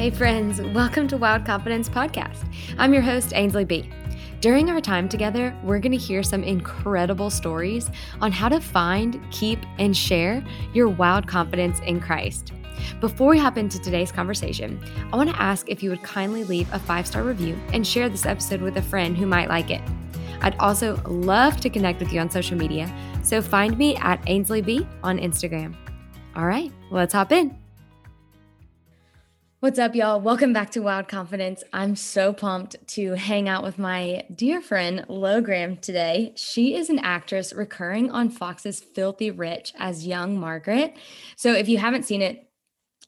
Hey, friends, welcome to Wild Confidence Podcast. I'm your host, Ainsley B. During our time together, we're going to hear some incredible stories on how to find, keep, and share your wild confidence in Christ. Before we hop into today's conversation, I want to ask if you would kindly leave a five star review and share this episode with a friend who might like it. I'd also love to connect with you on social media, so find me at Ainsley B on Instagram. All right, let's hop in. What's up, y'all? Welcome back to Wild Confidence. I'm so pumped to hang out with my dear friend Lo Graham today. She is an actress recurring on Fox's Filthy Rich as young Margaret. So if you haven't seen it,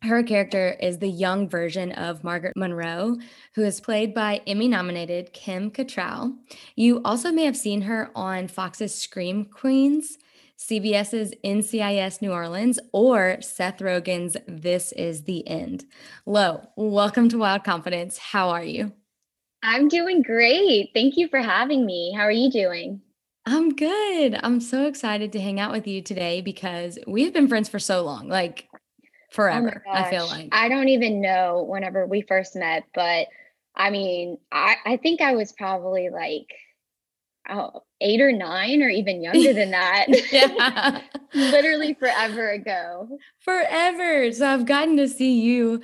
her character is the young version of Margaret Monreaux, who is played by Emmy nominated Kim Cattrall. You also may have seen her on Fox's Scream Queens CBS's NCIS New Orleans, or Seth Rogen's This Is the End. Lo, welcome to Wild Confidence. How are you? I'm doing great. Thank you for having me. How are you doing? I'm good. I'm so excited to hang out with you today because we've been friends for so long, like oh forever, oh I feel like. I don't even know whenever we first met, but I mean, I, I think I was probably like oh, eight or nine or even younger than that. yeah. Literally forever ago. Forever. So I've gotten to see you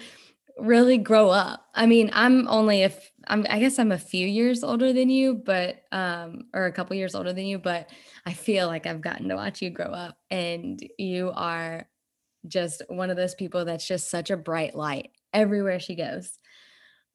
really grow up. I mean, I'm only if I'm I guess I'm a few years older than you, but um or a couple years older than you, but I feel like I've gotten to watch you grow up and you are just one of those people that's just such a bright light everywhere she goes.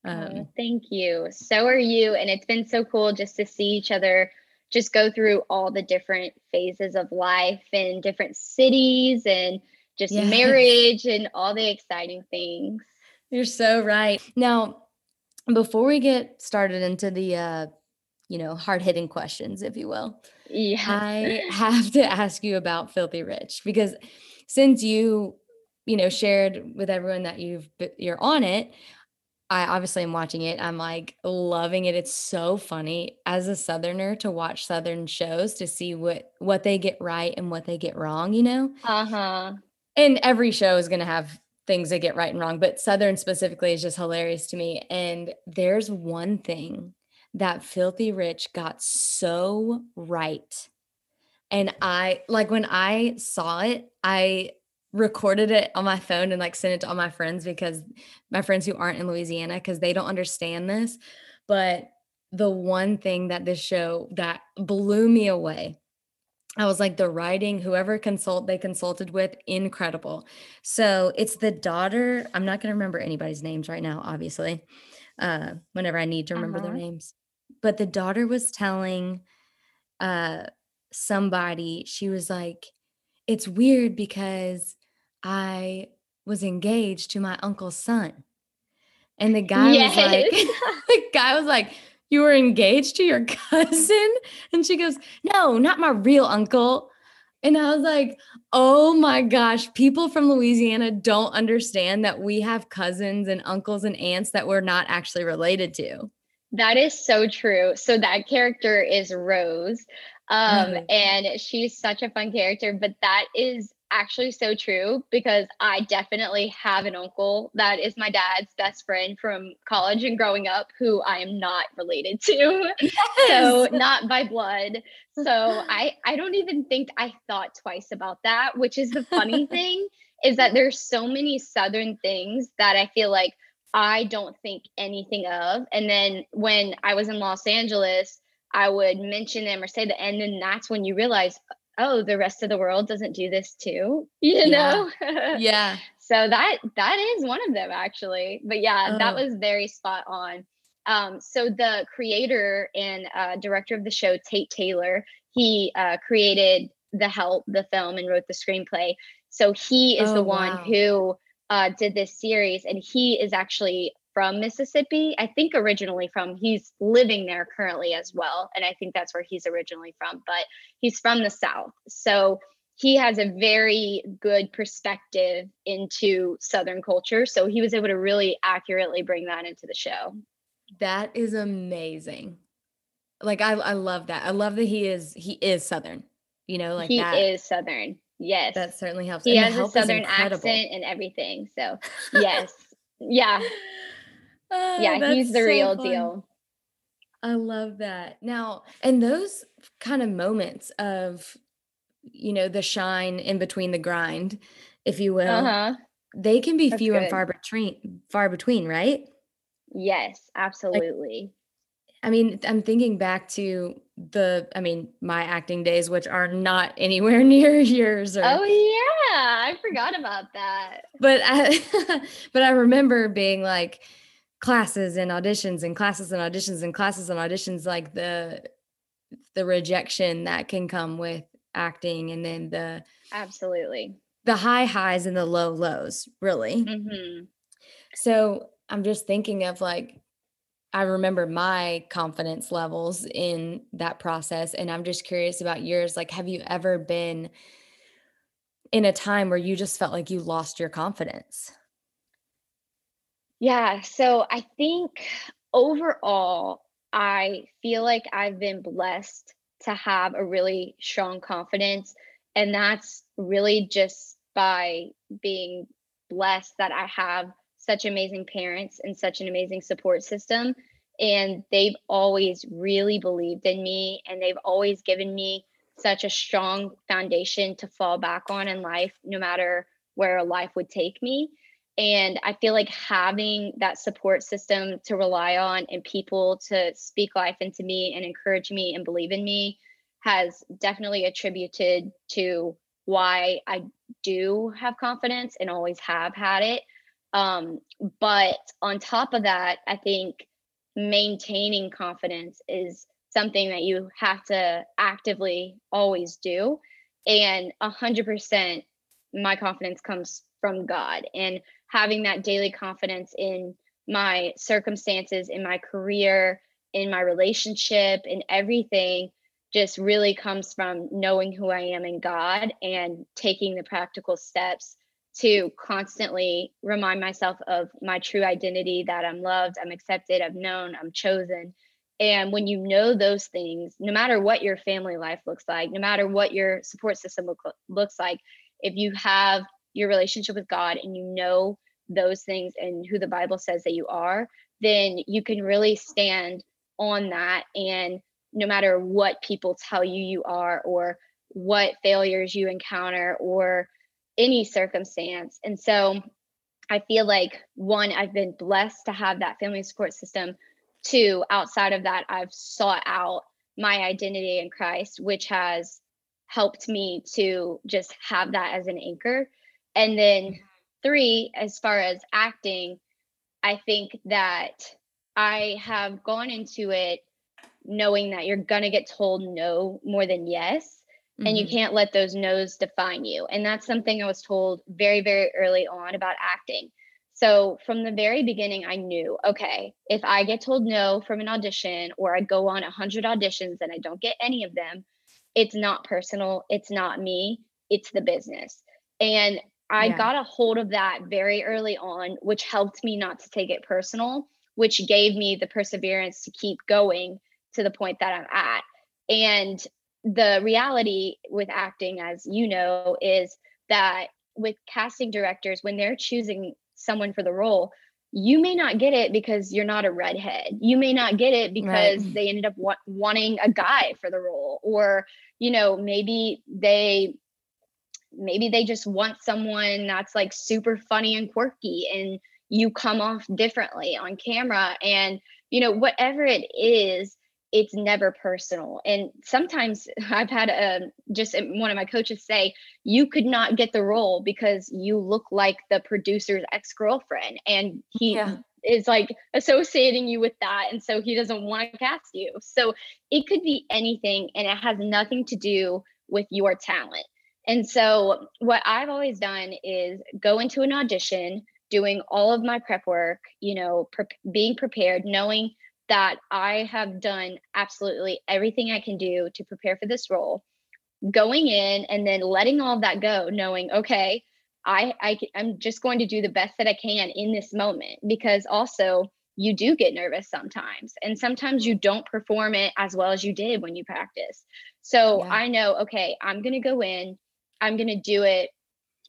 Um, oh, thank you. So are you. And it's been so cool just to see each other just go through all the different phases of life in different cities and just yes. marriage and all the exciting things. You're so right. Now, before we get started into the uh, you know, hard-hitting questions, if you will. Yeah. I have to ask you about Filthy Rich because since you, you know, shared with everyone that you've you're on it, I obviously am watching it. I'm like loving it. It's so funny as a southerner to watch southern shows to see what what they get right and what they get wrong, you know? Uh-huh. And every show is going to have things that get right and wrong, but southern specifically is just hilarious to me. And there's one thing that Filthy Rich got so right. And I like when I saw it, I recorded it on my phone and like sent it to all my friends because my friends who aren't in Louisiana because they don't understand this. But the one thing that this show that blew me away I was like the writing, whoever consult they consulted with, incredible. So it's the daughter. I'm not gonna remember anybody's names right now, obviously. Uh, whenever I need to remember uh-huh. their names. But the daughter was telling uh somebody, she was like, it's weird because I was engaged to my uncle's son. And the guy yes. was like, the guy was like, You were engaged to your cousin? And she goes, No, not my real uncle. And I was like, Oh my gosh, people from Louisiana don't understand that we have cousins and uncles and aunts that we're not actually related to. That is so true. So that character is Rose. Um, mm-hmm. and she's such a fun character, but that is actually so true because I definitely have an uncle that is my dad's best friend from college and growing up who I am not related to. Yes. So not by blood. So I I don't even think I thought twice about that, which is the funny thing is that there's so many southern things that I feel like I don't think anything of. And then when I was in Los Angeles, I would mention them or say the and then that's when you realize, oh the rest of the world doesn't do this too you know? Yeah. So that that is one of them actually. But yeah oh. that was very spot on. Um, so the creator and uh, director of the show tate taylor he uh, created the help the film and wrote the screenplay. So he is oh, the one wow. who uh, did this series and he is actually from Mississippi. I think originally from, he's living there currently as well. And I think that's where he's originally from, but he's from the South. So he has a very good perspective into Southern culture. So he was able to really accurately bring that into the show. That is amazing. Like I, I love that. I love that he is he is Southern. You know, like he that. is Southern. Yes, that certainly helps. He and has a Southern accent and everything. So yes, Yeah. Yeah, he's the so real fun. deal. I love that. Now, and those kind of moments of, you know, the shine in between the grind, if you will, uh-huh. they can be That's few good. and far between, far between, right? Yes, absolutely. Like, I mean, I'm thinking back to the, I mean, my acting days, which are not anywhere near yours. Or, oh yeah, I forgot about that. But I, but I remember being like, classes and auditions and classes and auditions and classes and auditions like the the rejection that can come with acting and then the absolutely. the high highs and the low lows really. Mm-hmm. so i'm just thinking of like i remember my confidence levels in that process and i'm just curious about yours like have you ever been in a time where you just felt like you lost your confidence yeah. So I think overall, I feel like I've been blessed to have a really strong confidence. And that's really just by being blessed that I have such amazing parents and such an amazing support system. And they've always really believed in me and they've always given me such a strong foundation to fall back on in life, no matter where life would take me. And I feel like having that support system to rely on and people to speak life into me and encourage me and believe in me has definitely attributed to why I do have confidence and always have had it. Um, but on top of that, I think maintaining confidence is something that you have to actively always do. And a hundred percent, my confidence comes from God. And having that daily confidence in my circumstances, in my career, in my relationship, in everything just really comes from knowing who I am in God and taking the practical steps to constantly remind myself of my true identity that I'm loved, I'm accepted, I'm known, I'm chosen. And when you know those things, no matter what your family life looks like, no matter what your support system look, looks like, if you have your relationship with God and you know those things and who the Bible says that you are, then you can really stand on that. And no matter what people tell you you are, or what failures you encounter, or any circumstance. And so I feel like one, I've been blessed to have that family support system. Two, outside of that, I've sought out my identity in Christ, which has helped me to just have that as an anchor. And then three, as far as acting, I think that I have gone into it knowing that you're going to get told no more than yes. Mm-hmm. And you mm-hmm. can't let those no's define you. And that's something I was told very, very early on about acting. So from the very beginning, I knew okay, if I get told no from an audition or I go on 100 auditions and I don't get any of them, it's not personal. It's not me. It's the business. And I yeah. got a hold of that very early on, which helped me not to take it personal, which gave me the perseverance to keep going to the point that I'm at. And the reality with acting, as you know, is that with casting directors, when they're choosing someone for the role, you may not get it because you're not a redhead. You may not get it because right. they ended up wa- wanting a guy for the role, or, you know, maybe they maybe they just want someone that's like super funny and quirky and you come off differently on camera. And you know whatever it is it's never personal. And sometimes i've had a um, just one of my coaches say you could not get the role because you look like the producer's ex-girlfriend. And he yeah. is like associating you with that and so he doesn't want to cast you. So it could be anything and it has nothing to do with your talent and so, what I've always done is go into an audition, doing all of my prep work, you know, pre- being prepared, knowing that I have done absolutely everything I can do to prepare for this role, going in and then letting all of that go, knowing, okay, I, I I'm just going to do the best that I can in this moment because also you do get nervous sometimes and sometimes you don't perform it as well as you did when you practice. So yeah. I know okay, I'm going to go in I'm going to do it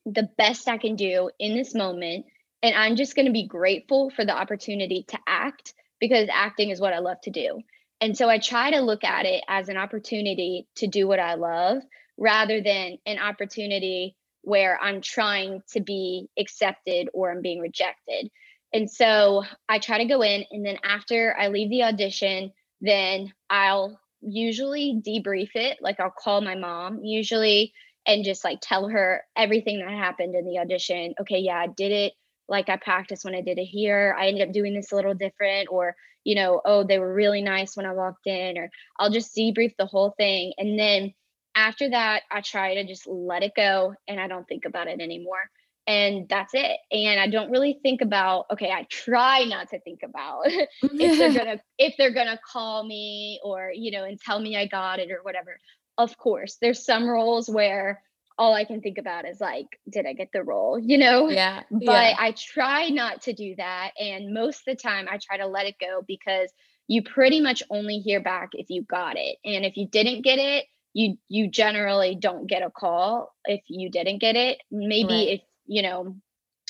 the best I can do in this moment. and I'm just going to be grateful for the opportunity to act because acting is what I love to do. And so I try to look at it as an opportunity to do what I love rather than an opportunity where I'm trying to be accepted or I'm being rejected. And so I try to go in, and then after I leave the audition, then I'll usually debrief it. Like I'll call my mom usually and just like tell her everything that happened in the audition. Okay, yeah, I did it like I practiced when I did it here. I ended up doing this a little different, or, you know, oh, they were really nice when I walked in, or I'll just debrief the whole thing. And then after that, I try to just let it go and I don't think about it anymore. And that's it. And I don't really think about, okay, I try not to think about if they're gonna if they're gonna call me or, you know, and tell me I got it or whatever. Of course, there's some roles where all I can think about is like, did I get the role? You know? Yeah. But yeah. I try not to do that. And most of the time I try to let it go because you pretty much only hear back if you got it. And if you didn't get it, you you generally don't get a call if you didn't get it. Maybe right. if, you know,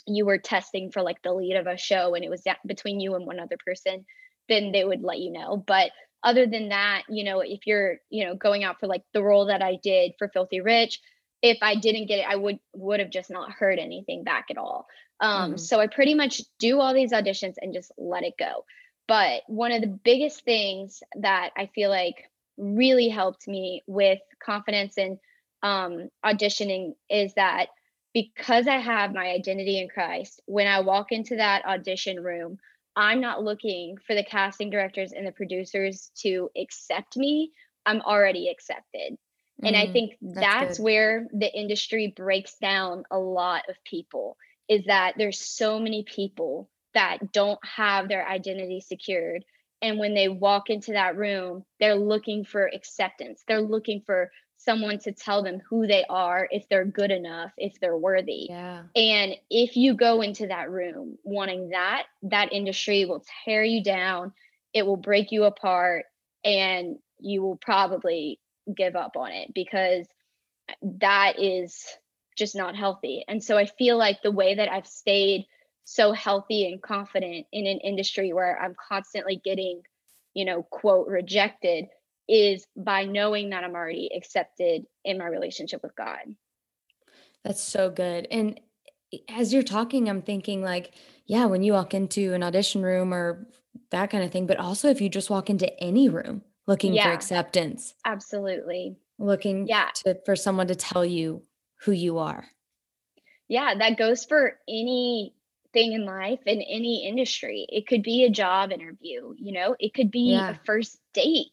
you were testing for like the lead of a show and it was between you and one other person, then they would let you know. But other than that, you know, if you're, you know, going out for like the role that I did for Filthy Rich, if I didn't get it, I would would have just not heard anything back at all. Um, mm-hmm. So I pretty much do all these auditions and just let it go. But one of the biggest things that I feel like really helped me with confidence and um, auditioning is that because I have my identity in Christ, when I walk into that audition room, I'm not looking for the casting directors and the producers to accept me. I'm already accepted. And I mm, think that's, that's where the industry breaks down a lot of people is that there's so many people that don't have their identity secured. And when they walk into that room, they're looking for acceptance. They're looking for someone to tell them who they are, if they're good enough, if they're worthy. Yeah. And if you go into that room wanting that, that industry will tear you down. It will break you apart and you will probably give up on it because that is just not healthy. And so I feel like the way that I've stayed so healthy and confident in an industry where I'm constantly getting, you know, quote, rejected is by knowing that I'm already accepted in my relationship with God. That's so good. And as you're talking, I'm thinking like, yeah, when you walk into an audition room or that kind of thing, but also if you just walk into any room, looking yeah, for acceptance. Absolutely. Looking yeah. to, for someone to tell you who you are. Yeah that goes for anything in life in any industry. It could be a job interview you know? It could be yeah. a first date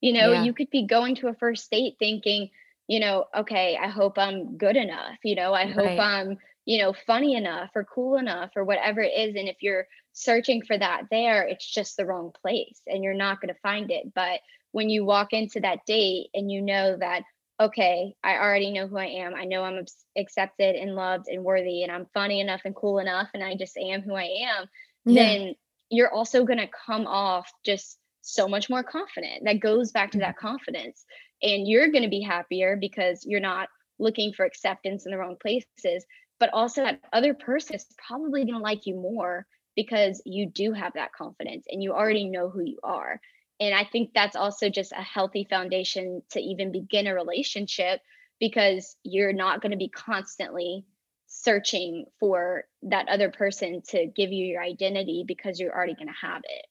you know yeah. you could be going to a first date thinking you know okay i hope i'm good enough you know i hope right. i'm you know funny enough or cool enough or whatever it is and if you're searching for that there, it's just the wrong place and you're not going to find it. But when you walk into that date and you know that, okay, I already know who I am, I know I'm accepted and loved and worthy, and I'm funny enough and cool enough, and I just am who I am, yeah. then you're also going to come off just so much more confident. That goes back to that mm-hmm. confidence. And you're going to be happier because you're not looking for acceptance in the wrong places, but also that other person is probably going to like you more because you do have that confidence and you already know who you are. And I think that's also just a healthy foundation to even begin a relationship because you're not going to be constantly searching for that other person to give you your identity because you're already going to have it.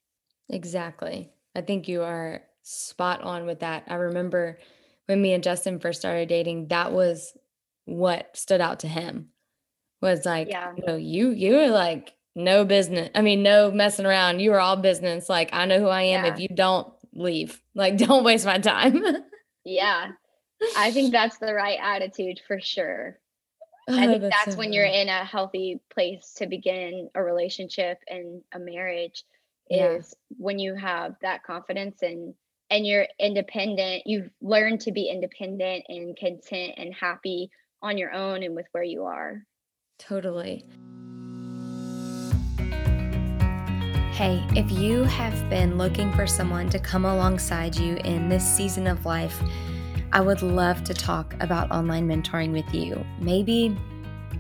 Exactly. I think you are spot on with that. I remember when me and Justin first started dating, that was what stood out to him was like, yeah. you know, you you were like no business. I mean, no messing around. You are all business. Like, I know who I am. Yeah. If you don't leave, like, don't waste my time. yeah. I think that's the right attitude for sure. Oh, I think that's, that's so when you're in a healthy place to begin a relationship and a marriage yeah. is when you have that confidence and and you're independent. You've learned to be independent and content and happy on your own and with where you are. Totally. Hey, if you have been looking for someone to come alongside you in this season of life, I would love to talk about online mentoring with you. Maybe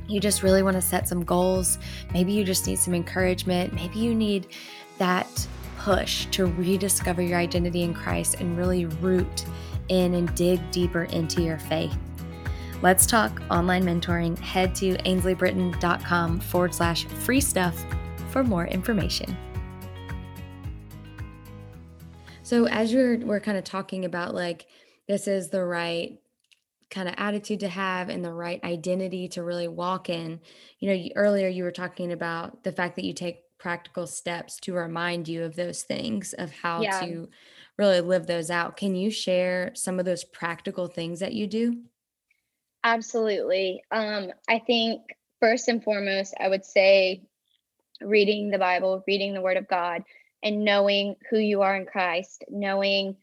you just really want to set some goals. Maybe you just need some encouragement. Maybe you need that push to rediscover your identity in Christ and really root in and dig deeper into your faith. Let's talk online mentoring. Head to ainsleybritton.com forward slash free stuff for more information. So, as you're, we're kind of talking about like, this is the right kind of attitude to have and the right identity to really walk in. You know, you, earlier you were talking about the fact that you take practical steps to remind you of those things, of how yeah. to really live those out. Can you share some of those practical things that you do? Absolutely. Um, I think first and foremost, I would say reading the Bible, reading the Word of God, and knowing who you are in Christ, knowing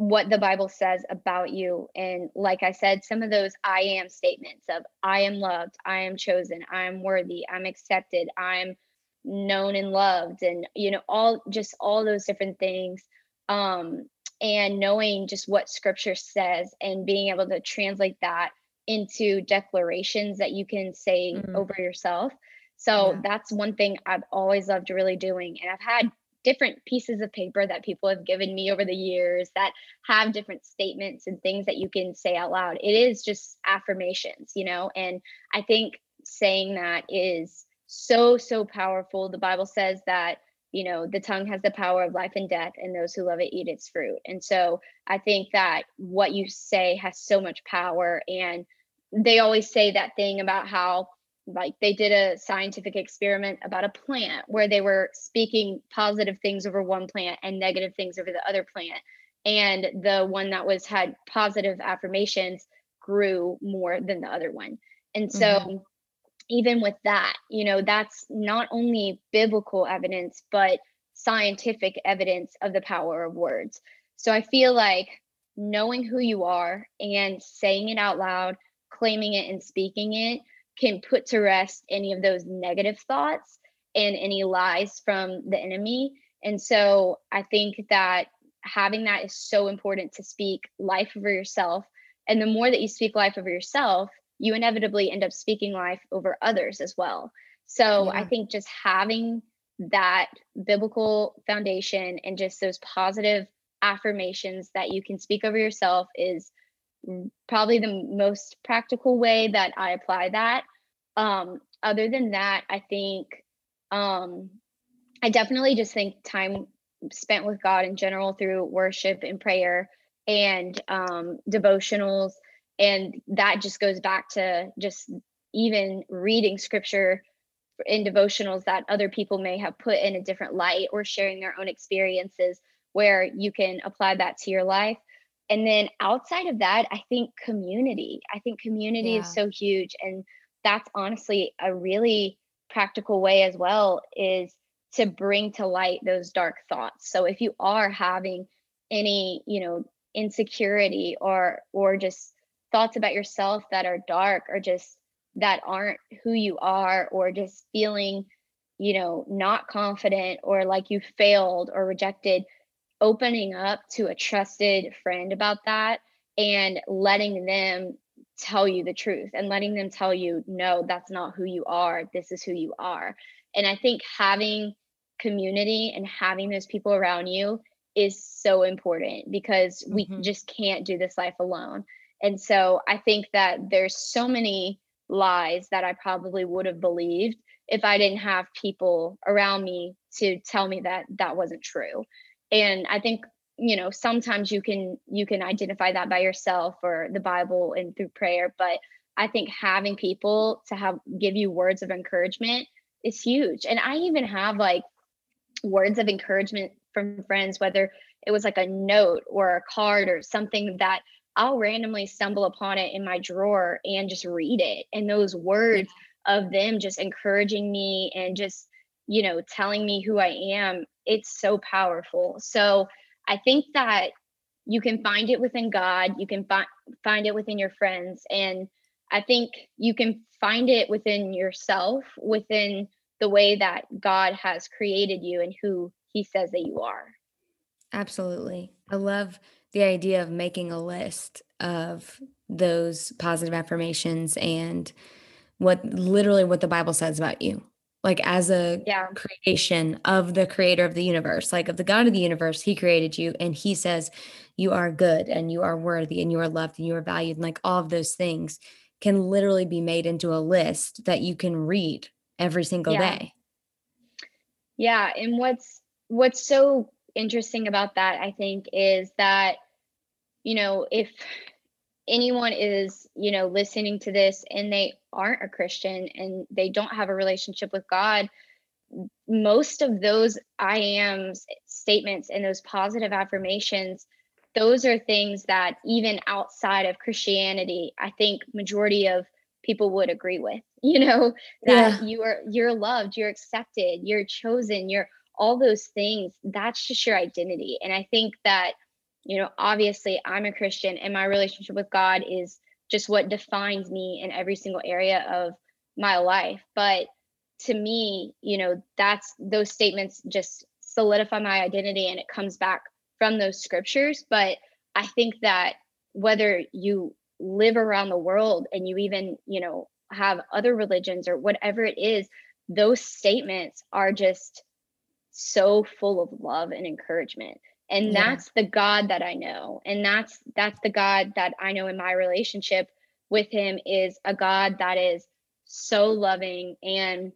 what the Bible says about you. And like I said, some of those I am statements of I am loved, I am chosen, I am worthy, I'm accepted, I'm known and loved, and you know, all just all those different things. Um, and knowing just what scripture says and being able to translate that into declarations that you can say mm-hmm. over yourself. So yeah. that's one thing I've always loved really doing. And I've had different pieces of paper that people have given me over the years that have different statements and things that you can say out loud. It is just affirmations, you know, and I think saying that is so, so powerful. The Bible says that, you know, the tongue has the power of life and death, and those who love it eat its fruit. And so I think that what you say has so much power. And they always say that thing about how like they did a scientific experiment about a plant where they were speaking positive things over one plant and negative things over the other plant. And the one that was had positive affirmations grew more than the other one. And so mm-hmm. even with that you know that's not only biblical evidence but scientific evidence of the power of words. So i feel like knowing who you are and saying it out loud claiming it and speaking it can put to rest any of those negative thoughts and any lies from the enemy. And so I think that having that is so important to speak life over yourself. And the more that you speak life over yourself, you inevitably end up speaking life over others as well. So yeah. I think just having that biblical foundation and just those positive affirmations that you can speak over yourself is probably the most practical way that I apply that. Um, other than that, I think um, I definitely just think time spent with God in general through worship and prayer and um, devotionals. And that just goes back to just even reading scripture in devotionals that other people may have put in a different light or sharing their own experiences where you can apply that to your life and then outside of that i think community i think community yeah. is so huge and that's honestly a really practical way as well is to bring to light those dark thoughts so if you are having any you know insecurity or or just thoughts about yourself that are dark or just that aren't who you are or just feeling you know not confident or like you failed or rejected opening up to a trusted friend about that and letting them tell you the truth and letting them tell you, no, that's not who you are. This is who you are. And I think having community and having those people around you is so important because we mm-hmm. just can't do this life alone. And so I think that there's so many lies that I probably would have believed if I didn't have people around me to tell me that that wasn't true and i think you know sometimes you can you can identify that by yourself or the bible and through prayer but i think having people to have give you words of encouragement is huge and i even have like words of encouragement from friends whether it was like a note or a card or something that I'll randomly stumble upon it in my drawer and just read it. And those words of them just encouraging me and just, you know, telling me who I am it's so powerful. So I think that you can find it within God, you can find find it within your friends and I think you can find it within yourself within the way that God has created you and who he says that you are. Absolutely. I love the idea of making a list of those positive affirmations and what literally what the Bible says about you. Like as a yeah. creation of the creator of the universe, like of the God of the universe, he created you and he says you are good and you are worthy and you are loved and you are valued and like all of those things can literally be made into a list that you can read every single yeah. day. Yeah, and what's what's so interesting about that I think is that you know, if anyone is, you know, listening to this and they aren't a Christian and they don't have a relationship with God, most of those I am statements and those positive affirmations those are things that even outside of Christianity, I think majority of people would agree with. You know that yeah. you are you're loved, you're accepted, you're chosen, you're all those things. That's just your identity, and I think that you know obviously I'm a Christian, and my relationship with God is just what defines me in every single area of my life. But to me, you know, that's those statements just solidify my identity, and it comes back from those scriptures. But I think that whether you live around the world and you even, you know, have other religions or whatever it is, those statements are just so full of love and encouragement and yeah. that's the god that i know. And that's that's the god that i know in my relationship with him is a god that is so loving and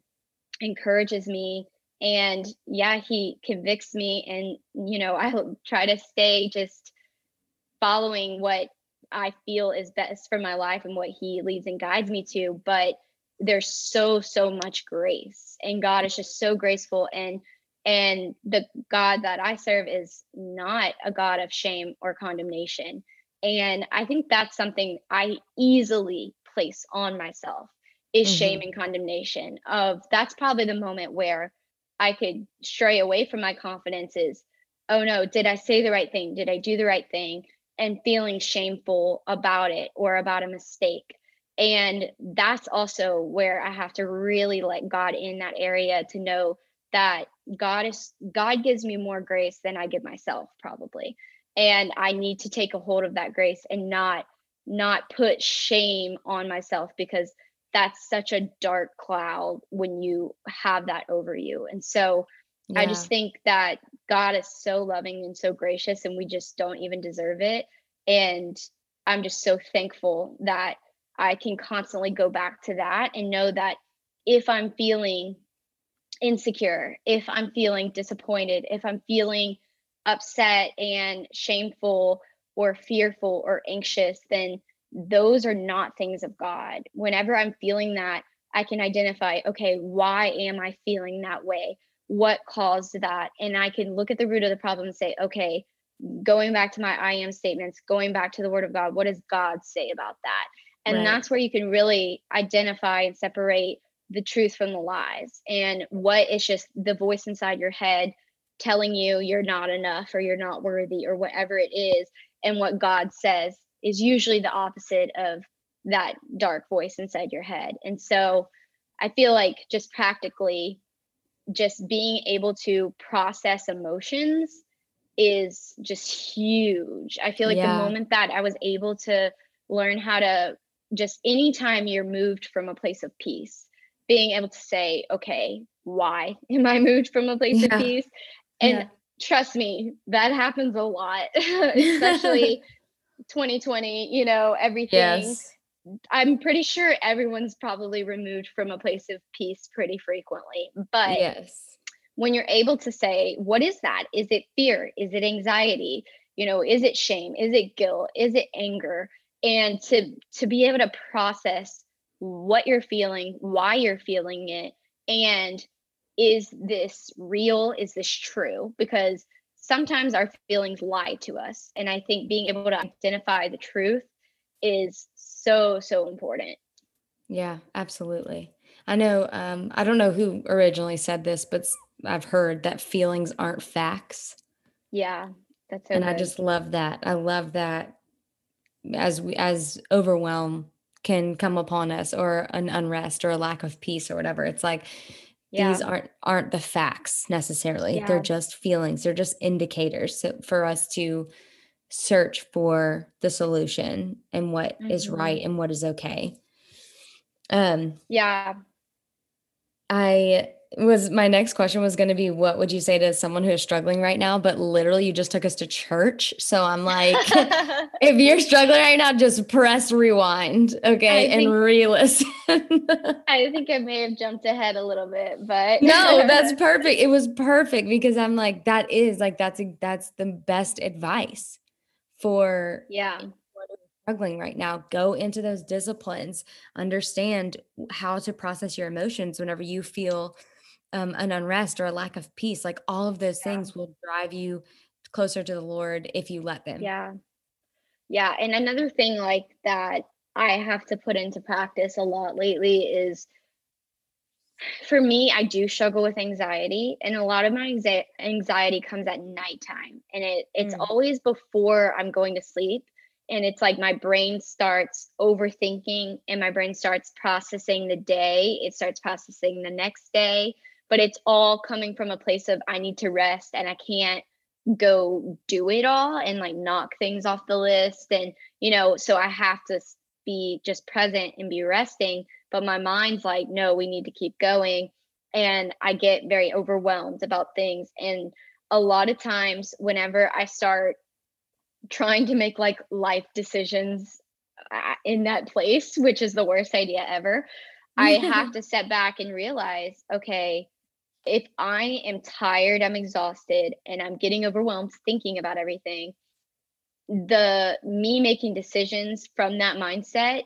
encourages me. And yeah he convicts me. And you know i try to stay just following what i feel is best for my life and what he leads and guides me to. But there's so so much grace. And god is just so graceful. And and the god that i serve is not a god of shame or condemnation and i think that's something i easily place on myself is mm-hmm. shame and condemnation of that's probably the moment where I could stray away from my confidence is, oh no, did I say the right thing? Did I do the right thing? And feeling shameful about it or about a mistake. And that's also where I have to really let God in that area to know that God is God gives me more grace than I give myself probably. And I need to take a hold of that grace and not not put shame on myself because that's such a dark cloud when you have that over you. And so yeah. I just think that God is so loving and so gracious, and we just don't even deserve it. And I'm just so thankful that I can constantly go back to that and know that if I'm feeling insecure, if I'm feeling disappointed, if I'm feeling upset and shameful or fearful or anxious, then those are not things of God. Whenever I'm feeling that, I can identify, okay, why am I feeling that way? What caused that? And I can look at the root of the problem and say, okay, going back to my I am statements, going back to the word of God, what does God say about that? And right. that's where you can really identify and separate the truth from the lies and what is just the voice inside your head telling you you're not enough or you're not worthy or whatever it is and what God says is usually the opposite of that dark voice inside your head. And so I feel like just practically just being able to process emotions is just huge. I feel like yeah. the moment that I was able to learn how to just anytime you're moved from a place of peace, being able to say, okay, why am I moved from a place yeah. of peace? And yeah. trust me, that happens a lot, especially 2020, you know, everything. Yes. I'm pretty sure everyone's probably removed from a place of peace pretty frequently. But yes. when you're able to say, what is that? Is it fear? Is it anxiety? You know, is it shame? Is it guilt? Is it anger? And to to be able to process what you're feeling, why you're feeling it, and is this real? Is this true? Because sometimes our feelings lie to us. And I think being able to identify the truth is so, so important. Yeah, absolutely. I know, um, I don't know who originally said this, but I've heard that feelings aren't facts. Yeah, that's so And good. I just love that. I love that as we, as overwhelm can come upon us or an unrest or a lack of peace or whatever. It's like yeah. these aren't aren't the facts necessarily yeah. they're just feelings they're just indicators so for us to search for the solution and what mm-hmm. is right and what is okay Um, yeah. I was my next question was going to be what would you say to someone who is struggling right now but literally you just took us to church? So i'm like if you're struggling right now just press rewind okay and re-listen. I think i may have jumped ahead a little bit but no that's perfect. It was perfect because i'm like that is like that's that's the best advice for yeah. struggling right now. Go into those disciplines understand how to process your emotions whenever you feel um, an unrest or a lack of peace like all of those yeah. things will drive you closer to the lord if you let them yeah yeah and another thing like that i have to put into practice a lot lately is for me i do struggle with anxiety and a lot of my anxiety comes at nighttime and it it's mm. always before i'm going to sleep and it's like my brain starts overthinking and my brain starts processing the day it starts processing the next day but it's all coming from a place of I need to rest and I can't go do it all and like knock things off the list. And you know so I have to be just present and be resting but my mind's like no we need to keep going. And I get very overwhelmed about things. And a lot of times whenever I start trying to make like life decisions uh, in that place which is the worst idea ever I have to step back and realize okay if I am tired, I'm exhausted, and I'm getting overwhelmed thinking about everything, the me making decisions from that mindset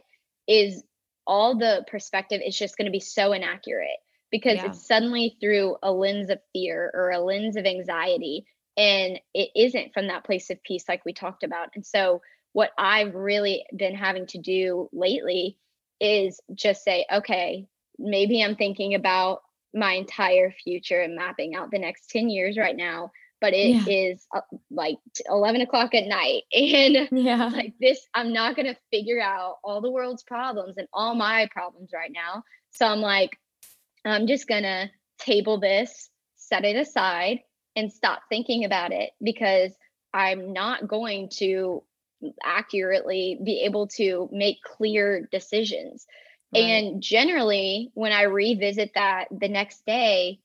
is all the perspective is just going to be so inaccurate because yeah. it's suddenly through a lens of fear or a lens of anxiety and it isn't from that place of peace like we talked about and so what i've really been having to do lately is just say okay maybe i'm thinking about my entire future and mapping out the next 10 years right now but it yeah. is uh, like 11 o'clock at night and yeah. like this i'm not going to figure out all the world's problems and all my problems right now. So i'm like i'm just going to table this set it aside and stop thinking about it because i'm not going to accurately be able to make clear decisions Right. And generally, when I revisit that the next day,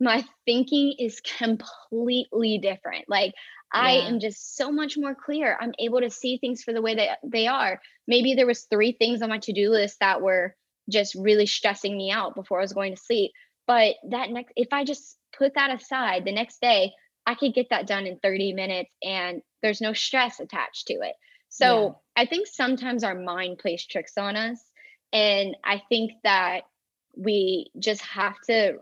my thinking is completely different. Like yeah. I am just so much more clear. I'm able to see things for the way that they are. Maybe there was three things on my to-do list that were just really stressing me out before I was going to sleep. But that next if I just put that aside the next day, I could get that done in 30 minutes and there's no stress attached to it. So yeah. I think sometimes our mind plays tricks on us and I think that we just have to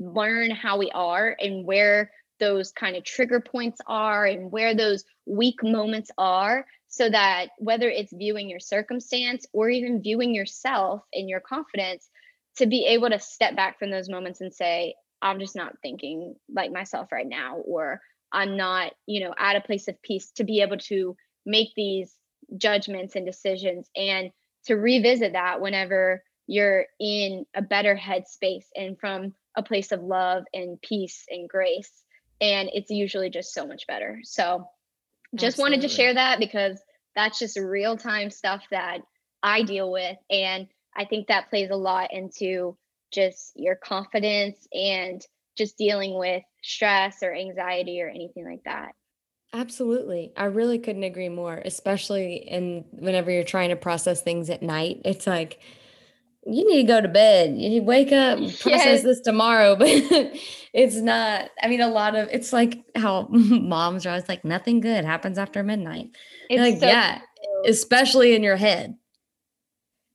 learn how we are and where those kind of trigger points are and where those weak moments are so that whether it's viewing your circumstance or even viewing yourself and your confidence to be able to step back from those moments and say i'm just not thinking like myself right now or i'm not you know at a place of peace to be able to make these judgments and decisions and to revisit that whenever you're in a better headspace and from a place of love and peace and grace. And it's usually just so much better. So just Absolutely. wanted to share that because that's just real time stuff that I deal with. And I think that plays a lot into just your confidence and just dealing with stress or anxiety or anything like that. Absolutely. I really couldn't agree more, especially in whenever you're trying to process things at night. It's like you need to go to bed. You wake up, process yes. this tomorrow, but it's not. I mean, a lot of it's like how moms are always like, nothing good happens after midnight. It's like, so yeah, true. especially in your head.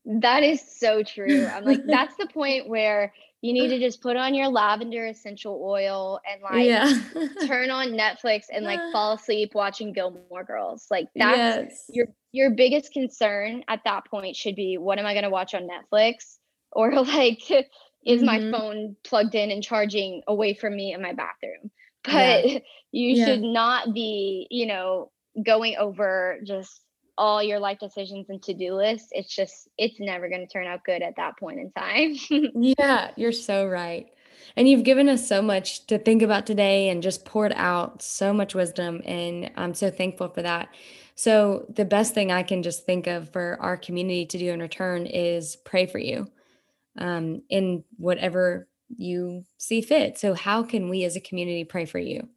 That is so true. I'm like, that's the point where you need to just put on your lavender essential oil and like yeah. turn on Netflix and like fall asleep watching Gilmore Girls. Like that's yes. your your biggest concern at that point should be what am I going to watch on Netflix or like is mm-hmm. my phone plugged in and charging away from me in my bathroom. But yeah. you yeah. should not be, you know, going over just all your life decisions and to-do lists it's just it's never going to turn out good at that point in time yeah you're so right and you've given us so much to think about today and just poured out so much wisdom and i'm so thankful for that so the best thing i can just think of for our community to do in return is pray for you um, in whatever you see fit. So, how can we as a community pray for you?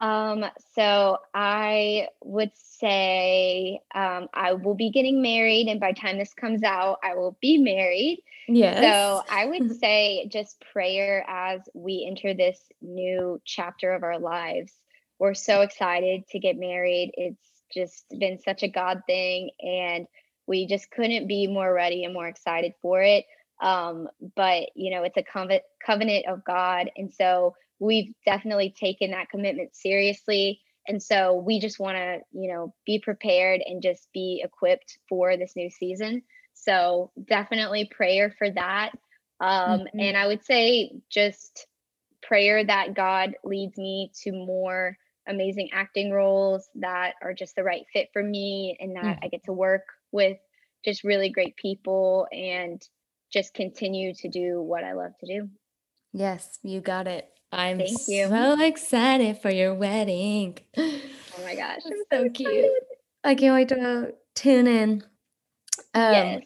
Um, so I would say um, I will be getting married, and by time this comes out, I will be married. Yes. So I would say just prayer as we enter this new chapter of our lives. We're so excited to get married. It's just been such a God thing, and we just couldn't be more ready and more excited for it. Um, but you know, it's a covenant of God, and so we've definitely taken that commitment seriously. And so we just want to, you know, be prepared and just be equipped for this new season. So definitely prayer for that. Um, mm-hmm. And I would say just prayer that God leads me to more amazing acting roles that are just the right fit for me and that mm-hmm. I get to work with just really great people and just continue to do what I love to do. Yes, you got it. I'm Thank you. so excited for your wedding. Oh my gosh, I'm so cute. I can't wait to tune in. Um, yes.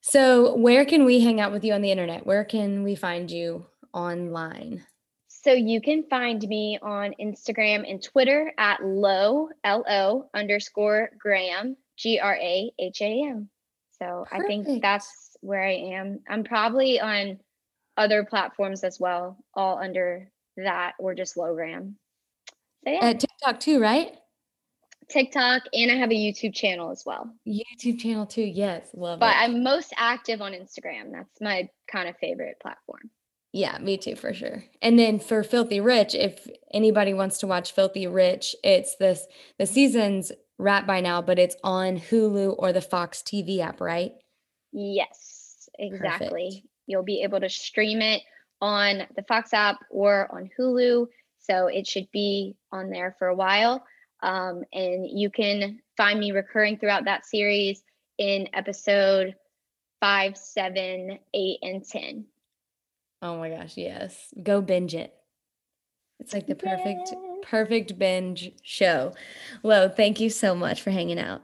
So, where can we hang out with you on the internet? Where can we find you online? So, you can find me on Instagram and Twitter at Lo, L O underscore Graham, G R A H A M. So, Perfect. I think that's where I am. I'm probably on other platforms as well, all under that were just Logram. So yeah. At TikTok too, right? TikTok and I have a YouTube channel as well. YouTube channel too. Yes, love but it. But I'm most active on Instagram. That's my kind of favorite platform. Yeah, me too for sure. And then for Filthy Rich, if anybody wants to watch Filthy Rich, it's this the season's wrapped by now, but it's on Hulu or the Fox TV app, right? Yes, exactly. Perfect. You'll be able to stream it on the Fox app or on Hulu. So it should be on there for a while. Um, and you can find me recurring throughout that series in episode five, seven, eight, and 10. Oh my gosh, yes. Go binge it. It's like the perfect, perfect binge show. Lo, thank you so much for hanging out.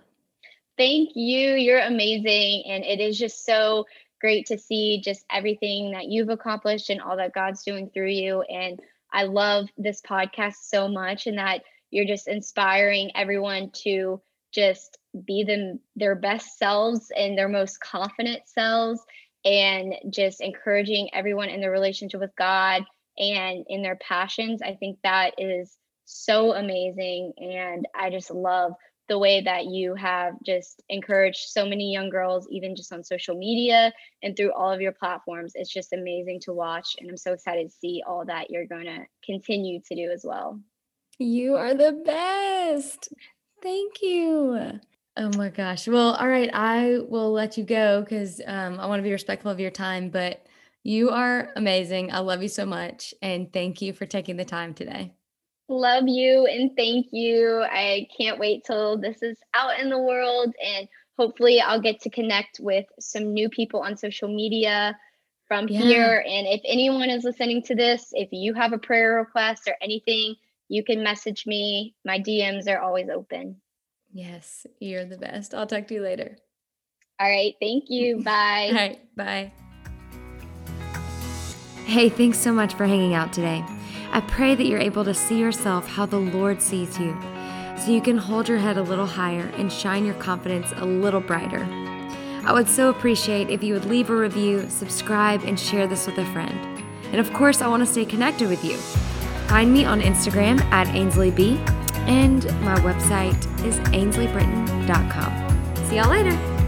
Thank you. You're amazing. And it is just so great to see just everything that you've accomplished and all that God's doing through you. And I love this podcast so much and that you're just inspiring everyone to just be them their best selves and their most confident selves and just encouraging everyone in their relationship with God and in their passions. I think that is so amazing and I just love the way that you have just encouraged so many young girls, even just on social media and through all of your platforms. It's just amazing to watch. And I'm so excited to see all that you're going to continue to do as well. You are the best. Thank you. Oh my gosh. Well, all right. I will let you go because um, I want to be respectful of your time, but you are amazing. I love you so much. And thank you for taking the time today. Love you and thank you. I can't wait till this is out in the world and hopefully I'll get to connect with some new people on social media from yeah. here. And if anyone is listening to this, if you have a prayer request or anything, you can message me. My DMs are always open. Yes, you're the best. I'll talk to you later. All right. Thank you. Bye. All right. Bye. Hey, thanks so much for hanging out today. I pray that you're able to see yourself how the Lord sees you, so you can hold your head a little higher and shine your confidence a little brighter. I would so appreciate if you would leave a review, subscribe, and share this with a friend. And of course, I want to stay connected with you. Find me on Instagram at AinsleyB, and my website is ainsleybritain.com. See y'all later.